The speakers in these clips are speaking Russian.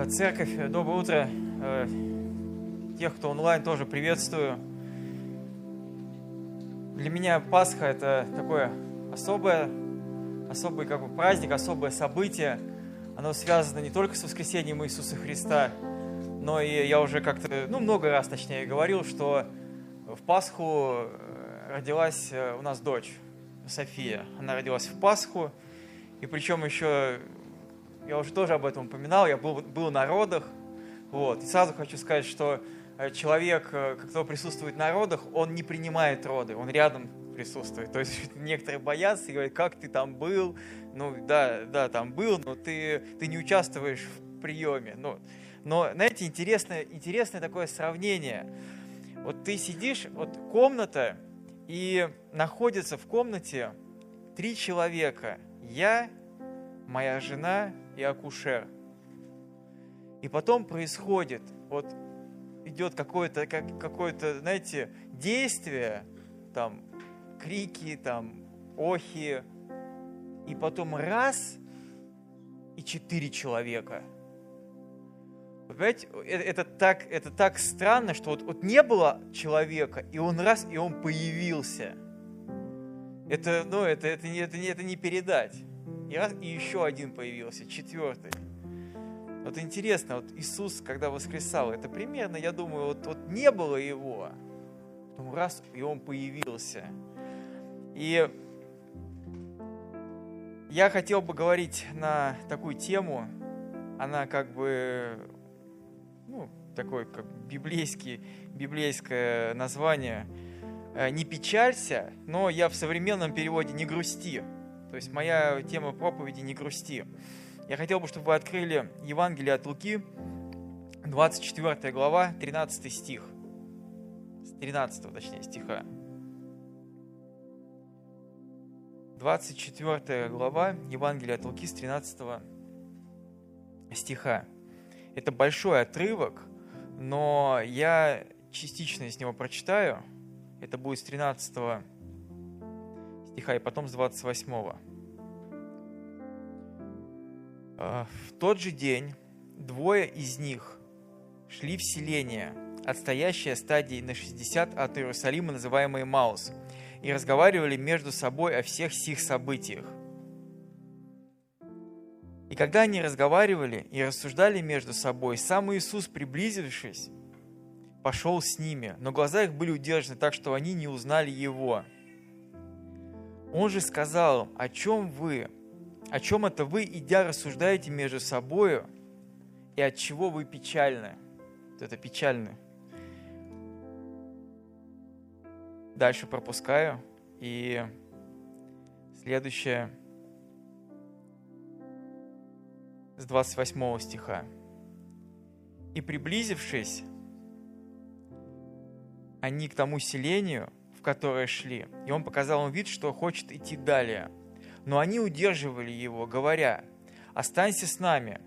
Э, церковь, доброе утро. Э, тех, кто онлайн, тоже приветствую. Для меня Пасха – это такое особое, особый как бы праздник, особое событие. Оно связано не только с воскресением Иисуса Христа, но и я уже как-то, ну, много раз, точнее, говорил, что в Пасху э, родилась у нас дочь София. Она родилась в Пасху, и причем еще я уже тоже об этом упоминал, я был, был на родах, вот, и сразу хочу сказать, что э, человек, э, кто присутствует на родах, он не принимает роды, он рядом присутствует. То есть некоторые боятся и говорят, как ты там был, ну да, да, там был, но ты, ты не участвуешь в приеме. Ну, но, знаете, интересное, интересное такое сравнение. Вот ты сидишь, вот комната, и находится в комнате три человека. Я, моя жена и акушер. И потом происходит, вот идет какое-то, как, какое-то, знаете, действие, там, крики, там, охи, и потом раз, и четыре человека. Вы понимаете, это, это, так, это так странно, что вот, вот не было человека, и он раз, и он появился. Это, ну, это, это, это, это, это не передать. И, еще один появился, четвертый. Вот интересно, вот Иисус, когда воскресал, это примерно, я думаю, вот, вот не было его, потом раз, и он появился. И я хотел бы говорить на такую тему, она как бы, ну, такое как библейский, библейское название «Не печалься», но я в современном переводе «Не грусти». То есть моя тема проповеди «Не грусти». Я хотел бы, чтобы вы открыли Евангелие от Луки, 24 глава, 13 стих. С 13 точнее стиха. 24 глава Евангелия от Луки с 13 стиха. Это большой отрывок, но я частично из него прочитаю. Это будет с 13 и потом с 28. А, в тот же день двое из них шли в селение, отстоящее стадии на 60 от Иерусалима, называемое Маус, и разговаривали между собой о всех сих событиях. И когда они разговаривали и рассуждали между собой, сам Иисус, приблизившись, пошел с ними, но глаза их были удержаны так, что они не узнали Его – он же сказал о чем вы, о чем это вы, идя, рассуждаете между собою, и от чего вы печальны. Это печальны. Дальше пропускаю. И следующее с 28 стиха. «И приблизившись, они к тому селению, в которое шли. И он показал им вид, что хочет идти далее. Но они удерживали его, говоря, «Останься с нами»,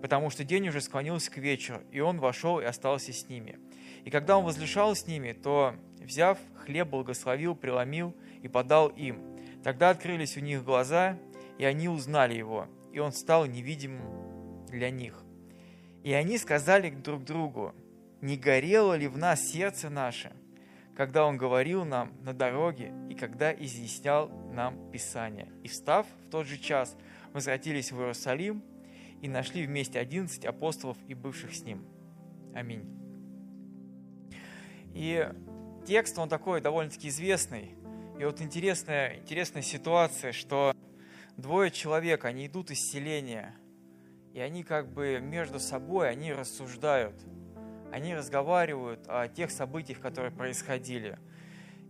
потому что день уже склонился к вечеру, и он вошел и остался с ними. И когда он возлежал с ними, то, взяв хлеб, благословил, преломил и подал им. Тогда открылись у них глаза, и они узнали его, и он стал невидимым для них. И они сказали друг другу, «Не горело ли в нас сердце наше, когда Он говорил нам на дороге и когда изъяснял нам Писание. И встав в тот же час, возвратились в Иерусалим и нашли вместе одиннадцать апостолов и бывших с ним. Аминь. И текст, он такой довольно-таки известный. И вот интересная, интересная ситуация, что двое человек, они идут из селения, и они как бы между собой, они рассуждают – они разговаривают о тех событиях, которые происходили.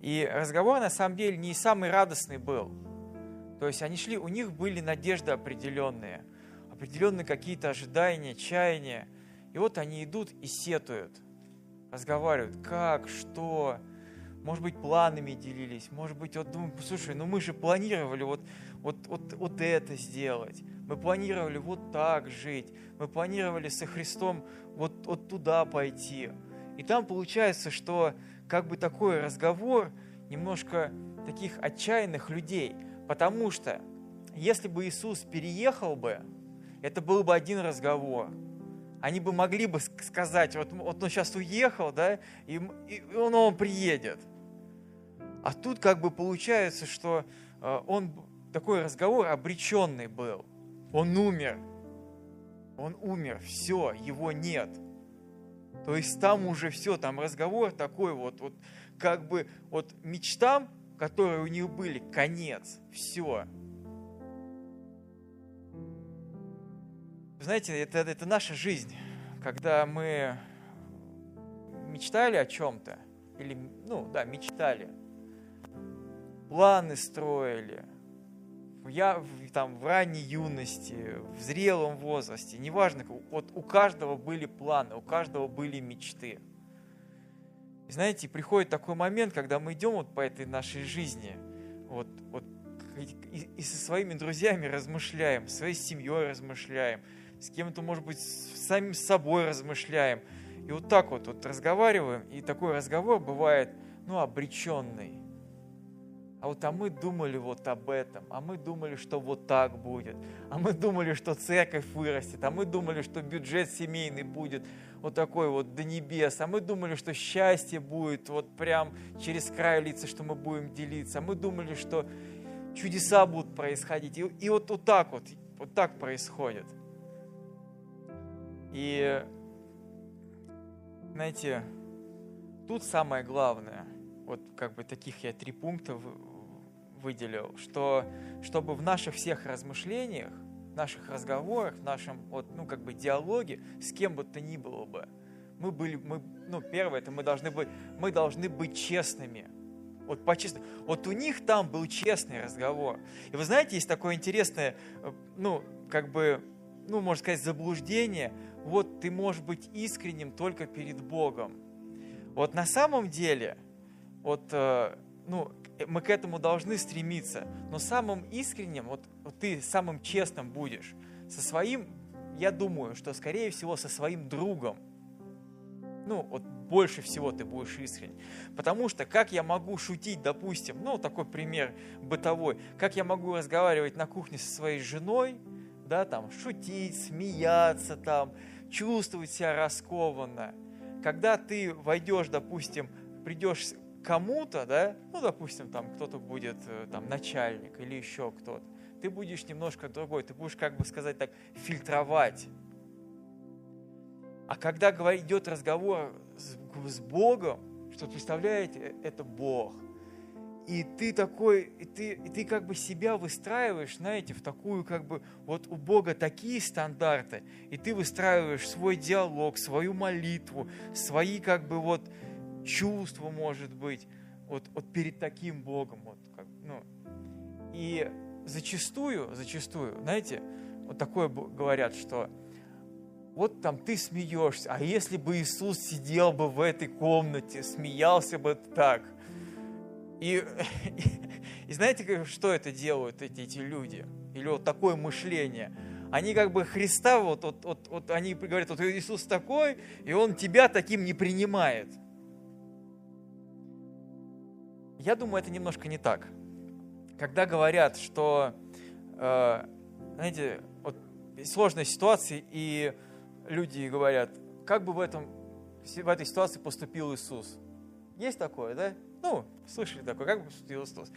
И разговор на самом деле не самый радостный был. То есть они шли, у них были надежды определенные, определенные какие-то ожидания, чаяния. И вот они идут и сетуют, разговаривают, как, что, может быть, планами делились, может быть, вот думаю, слушай, ну мы же планировали вот, вот, вот, вот это сделать, мы планировали вот так жить, мы планировали со Христом вот, вот туда пойти. И там получается, что как бы такой разговор немножко таких отчаянных людей, потому что если бы Иисус переехал бы, это был бы один разговор. Они бы могли бы сказать, вот, вот он сейчас уехал, да, и, и он, он приедет. А тут как бы получается, что э, он такой разговор обреченный был. Он умер. Он умер, все, его нет. То есть там уже все, там разговор такой вот, вот как бы вот мечтам, которые у них были, конец, все. Знаете, это, это наша жизнь, когда мы мечтали о чем-то, или, ну да, мечтали, планы строили, я там в ранней юности, в зрелом возрасте, неважно, вот у каждого были планы, у каждого были мечты. И знаете, приходит такой момент, когда мы идем вот по этой нашей жизни, вот, вот и, и со своими друзьями размышляем, своей семьей размышляем, с кем-то, может быть, самим собой размышляем. И вот так вот, вот разговариваем, и такой разговор бывает, ну, обреченный. А вот а мы думали вот об этом, а мы думали, что вот так будет, а мы думали, что церковь вырастет, а мы думали, что бюджет семейный будет вот такой вот до небес, а мы думали, что счастье будет вот прям через край лица, что мы будем делиться, а мы думали, что чудеса будут происходить. И, и вот, вот так вот, вот так происходит. И, знаете, тут самое главное, вот как бы таких я три пункта выделил, что чтобы в наших всех размышлениях, в наших разговорах, в нашем вот, ну, как бы диалоге с кем бы то ни было бы, мы были, мы, ну, первое, это мы должны быть, мы должны быть честными. Вот по честно. Вот у них там был честный разговор. И вы знаете, есть такое интересное, э, ну, как бы, ну, можно сказать, заблуждение – вот ты можешь быть искренним только перед Богом. Вот на самом деле, вот, э, ну, мы к этому должны стремиться, но самым искренним, вот, вот ты самым честным будешь со своим, я думаю, что скорее всего со своим другом. Ну, вот больше всего ты будешь искренен. Потому что как я могу шутить, допустим, ну, такой пример бытовой, как я могу разговаривать на кухне со своей женой, да, там, шутить, смеяться, там, чувствовать себя раскованно. Когда ты войдешь, допустим, придешь кому-то, да, ну, допустим, там кто-то будет э, там начальник или еще кто-то, ты будешь немножко другой, ты будешь, как бы сказать так, фильтровать. А когда идет разговор с, с Богом, что представляете, э, это Бог – и ты такой, и ты, и ты как бы себя выстраиваешь, знаете, в такую как бы, вот у Бога такие стандарты, и ты выстраиваешь свой диалог, свою молитву, свои как бы вот чувства, может быть, вот, вот перед таким Богом, вот как, ну, и зачастую, зачастую, знаете, вот такое говорят, что вот там ты смеешься, а если бы Иисус сидел бы в этой комнате, смеялся бы так – и, и, и знаете, что это делают эти, эти люди? Или вот такое мышление? Они как бы Христа, вот, вот, вот, вот они говорят, вот Иисус такой, и Он тебя таким не принимает. Я думаю, это немножко не так. Когда говорят, что, э, знаете, вот сложная ситуация, и люди говорят, как бы в, этом, в этой ситуации поступил Иисус. Есть такое, да? Ну, слышали такое, как бы поступил Иисус.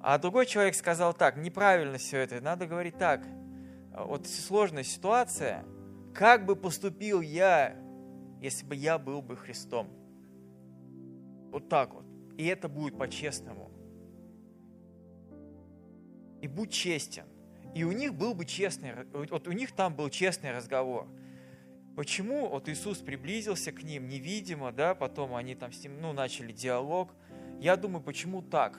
А другой человек сказал так, неправильно все это, надо говорить так. Вот сложная ситуация, как бы поступил я, если бы я был бы Христом? Вот так вот. И это будет по-честному. И будь честен. И у них был бы честный, вот у них там был честный разговор. Почему вот Иисус приблизился к ним невидимо, да, потом они там с ним, ну, начали диалог – я думаю, почему так?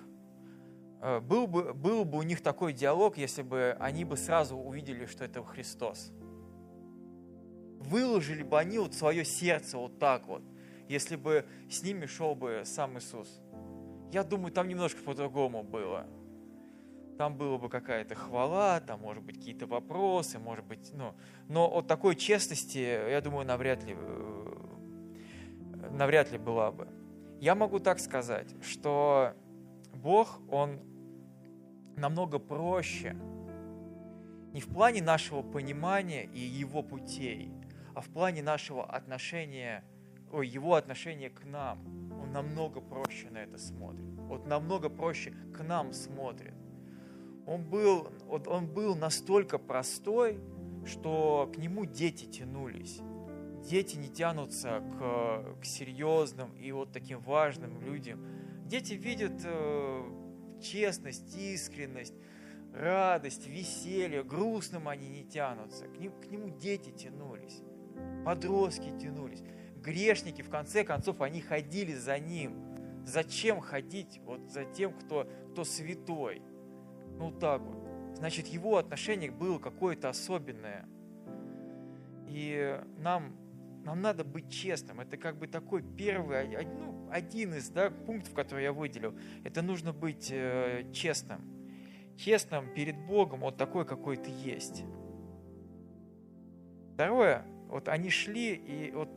Э, был бы, был бы у них такой диалог, если бы они бы сразу увидели, что это Христос. Выложили бы они вот свое сердце вот так вот, если бы с ними шел бы сам Иисус. Я думаю, там немножко по-другому было. Там была бы какая-то хвала, там, может быть, какие-то вопросы, может быть, ну, но от такой честности, я думаю, навряд ли, э, навряд ли была бы. Я могу так сказать, что Бог, Он намного проще, не в плане нашего понимания и Его путей, а в плане нашего отношения, ой, его отношения к нам. Он намного проще на это смотрит. Вот намного проще к нам смотрит. Он был, он был настолько простой, что к нему дети тянулись. Дети не тянутся к, к серьезным и вот таким важным людям. Дети видят э, честность, искренность, радость, веселье, грустным они не тянутся. К, ним, к нему дети тянулись, подростки тянулись, грешники, в конце концов, они ходили за ним. Зачем ходить вот за тем, кто, кто святой? Ну так вот. Значит, его отношение было какое-то особенное. И нам, нам надо быть честным. Это как бы такой первый, ну, один из да, пунктов, который я выделил. Это нужно быть э, честным честным перед Богом, вот такой, какой ты есть. Второе, вот они шли, и вот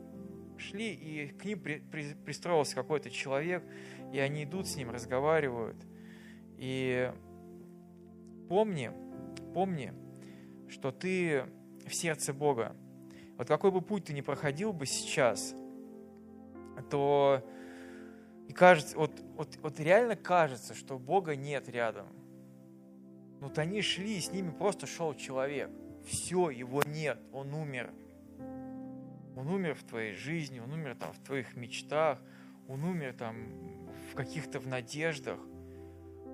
шли, и к ним при, при, пристроился какой-то человек, и они идут с ним, разговаривают. И помни, помни, что ты в сердце Бога. Вот какой бы путь ты ни проходил бы сейчас, то и кажется, вот, вот, вот реально кажется, что Бога нет рядом – вот они шли, с ними просто шел человек. Все, его нет, он умер. Он умер в твоей жизни, он умер там в твоих мечтах, он умер там в каких-то в надеждах.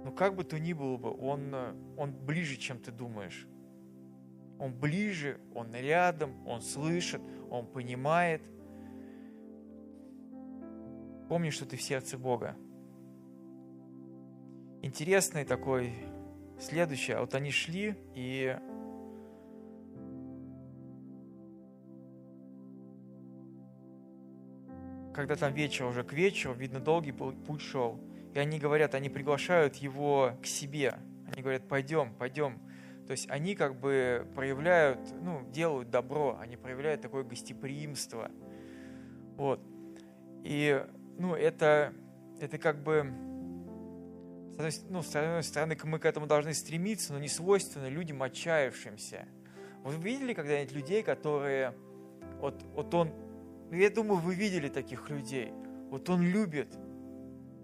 Но как бы то ни было бы, он, он ближе, чем ты думаешь. Он ближе, он рядом, он слышит, он понимает. Помни, что ты в сердце Бога. Интересный такой Следующее, вот они шли, и когда там вечер уже к вечеру, видно, долгий путь шел, и они говорят, они приглашают его к себе. Они говорят, пойдем, пойдем. То есть они как бы проявляют, ну, делают добро, они проявляют такое гостеприимство. Вот. И, ну, это, это как бы ну, с одной стороны, мы к этому должны стремиться, но не свойственно людям отчаявшимся. Вы видели когда-нибудь людей, которые, вот, вот он, ну, я думаю, вы видели таких людей, вот он любит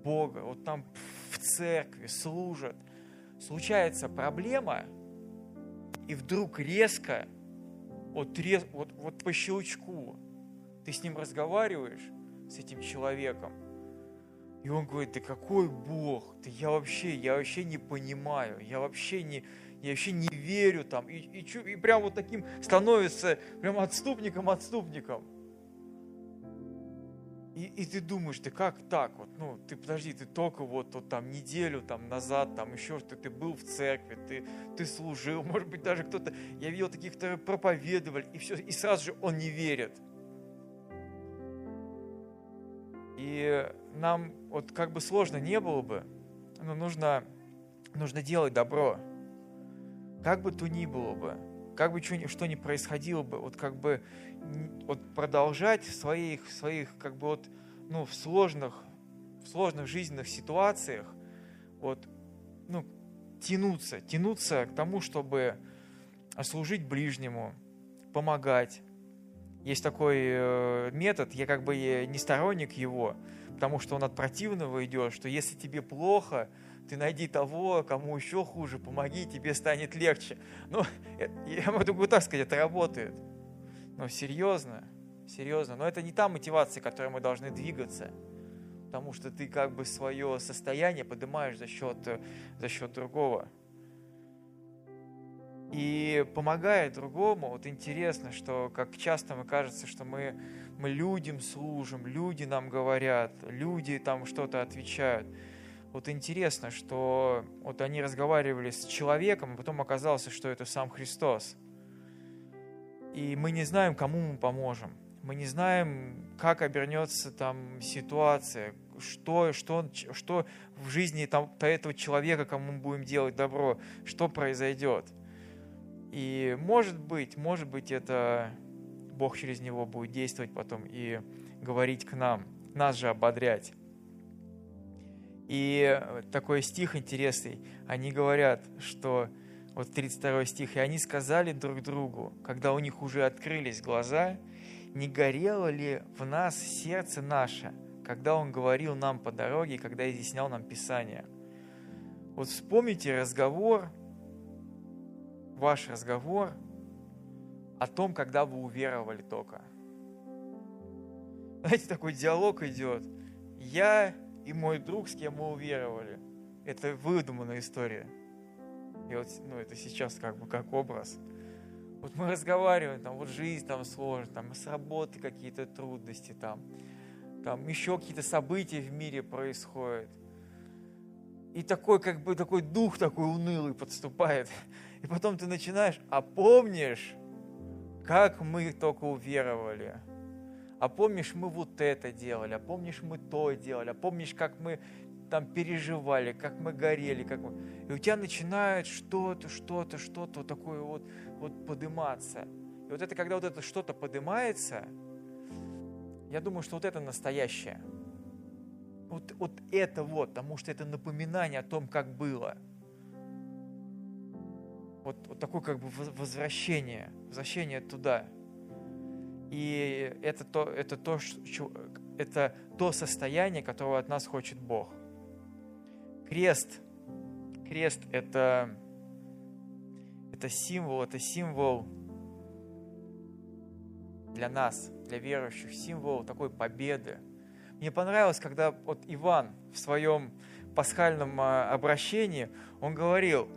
Бога, вот там в церкви служат, случается проблема, и вдруг резко, вот, вот, вот по щелчку, ты с ним разговариваешь, с этим человеком, и он говорит, да какой Бог? Да я вообще, я вообще не понимаю, я вообще не, я вообще не верю там. И, и, и прям вот таким становится, прям отступником, отступником. И, и ты думаешь, ты как так вот, ну, ты подожди, ты только вот, вот там неделю там назад, там еще что ты был в церкви, ты, ты служил, может быть, даже кто-то, я видел таких, которые проповедовали, и все, и сразу же он не верит. И нам вот как бы сложно не было бы, но нужно, нужно делать добро. Как бы то ни было бы, как бы что, что ни происходило бы, вот как бы вот продолжать в своих, своих как бы вот, ну, в сложных, в сложных жизненных ситуациях, вот, ну, тянуться, тянуться к тому, чтобы служить ближнему, помогать, есть такой э, метод, я как бы не сторонник его, потому что он от противного идет, что если тебе плохо, ты найди того, кому еще хуже, помоги, тебе станет легче. Ну, э, я могу так сказать, это работает. Но серьезно, серьезно. Но это не та мотивация, которой мы должны двигаться. Потому что ты как бы свое состояние поднимаешь за счет, э, за счет другого и помогает другому. Вот интересно, что как часто мы кажется, что мы, мы людям служим, люди нам говорят, люди там что-то отвечают. Вот интересно, что вот они разговаривали с человеком, а потом оказалось, что это сам Христос. И мы не знаем, кому мы поможем. Мы не знаем, как обернется там ситуация, что, что, что в жизни там, этого человека, кому мы будем делать добро, что произойдет. И может быть, может быть, это Бог через него будет действовать потом и говорить к нам, нас же ободрять. И такой стих интересный. Они говорят, что вот 32 стих, и они сказали друг другу, когда у них уже открылись глаза, не горело ли в нас сердце наше, когда Он говорил нам по дороге, когда изъяснял нам Писание? Вот вспомните разговор, ваш разговор о том, когда вы уверовали только. Знаете, такой диалог идет. Я и мой друг, с кем мы уверовали. Это выдуманная история. И вот, ну, это сейчас как бы как образ. Вот мы разговариваем, там, вот жизнь там сложная, там, с работы какие-то трудности, там, там еще какие-то события в мире происходят. И такой, как бы, такой дух такой унылый подступает. И потом ты начинаешь, а помнишь, как мы только уверовали? А помнишь, мы вот это делали, а помнишь, мы то делали, а помнишь, как мы там переживали, как мы горели, как мы... И у тебя начинает что-то, что-то, что-то вот такое вот, вот подниматься. И вот это, когда вот это что-то поднимается, я думаю, что вот это настоящее. Вот, вот это вот, потому что это напоминание о том, как было. Вот, вот такое как бы возвращение, возвращение туда. И это то, это то, это то состояние, которого от нас хочет Бог. Крест, крест это, это символ, это символ для нас, для верующих, символ такой победы. Мне понравилось, когда вот Иван в своем пасхальном а, обращении, он говорил,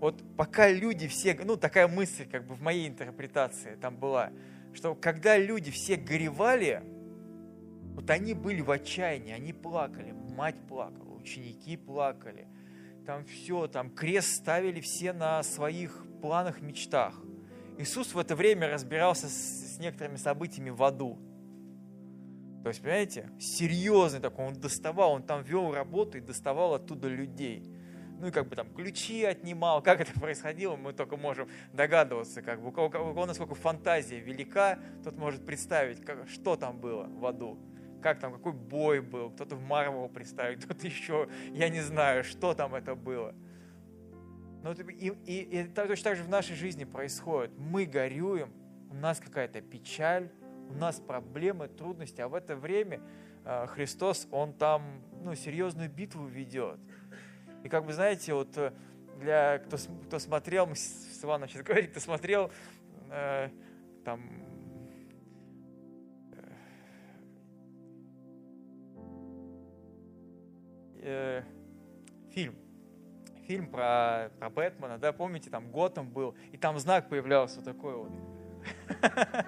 вот пока люди все, ну такая мысль как бы в моей интерпретации там была, что когда люди все горевали, вот они были в отчаянии, они плакали, мать плакала, ученики плакали, там все, там крест ставили все на своих планах, мечтах. Иисус в это время разбирался с, с некоторыми событиями в аду. То есть, понимаете, серьезный такой, он доставал, он там вел работу и доставал оттуда людей – ну и как бы там ключи отнимал, как это происходило, мы только можем догадываться, как бы у кого, у кого насколько фантазия велика, тот может представить, как, что там было в аду, как там, какой бой был, кто-то в Марвел представить, кто-то еще, я не знаю, что там это было. Но и, и, и точно так же в нашей жизни происходит. Мы горюем, у нас какая-то печаль, у нас проблемы, трудности, а в это время э, Христос, Он там ну, серьезную битву ведет. И как бы, знаете, вот э, для кто, кто смотрел, мы с Иваном сейчас говорим, кто смотрел э, там э, фильм, фильм про, про Бэтмена, да, помните, там Готэм был, и там знак появлялся такой вот.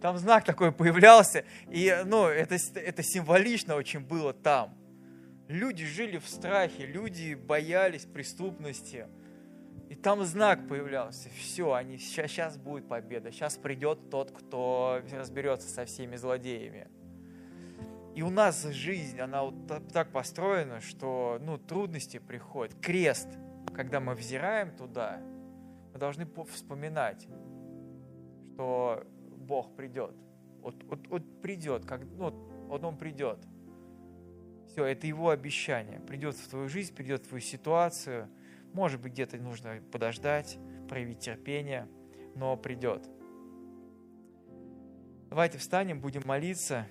Там знак такой появлялся, и, ну, это, это символично очень было там. Люди жили в страхе, люди боялись преступности. И там знак появлялся. Все, они, сейчас, сейчас будет победа. Сейчас придет тот, кто разберется со всеми злодеями. И у нас жизнь, она вот так построена, что ну, трудности приходят. Крест, когда мы взираем туда, мы должны вспоминать, что Бог придет. Вот, вот, вот придет, как, ну, вот Он придет. Все, это его обещание. Придет в твою жизнь, придет в твою ситуацию. Может быть, где-то нужно подождать, проявить терпение, но придет. Давайте встанем, будем молиться.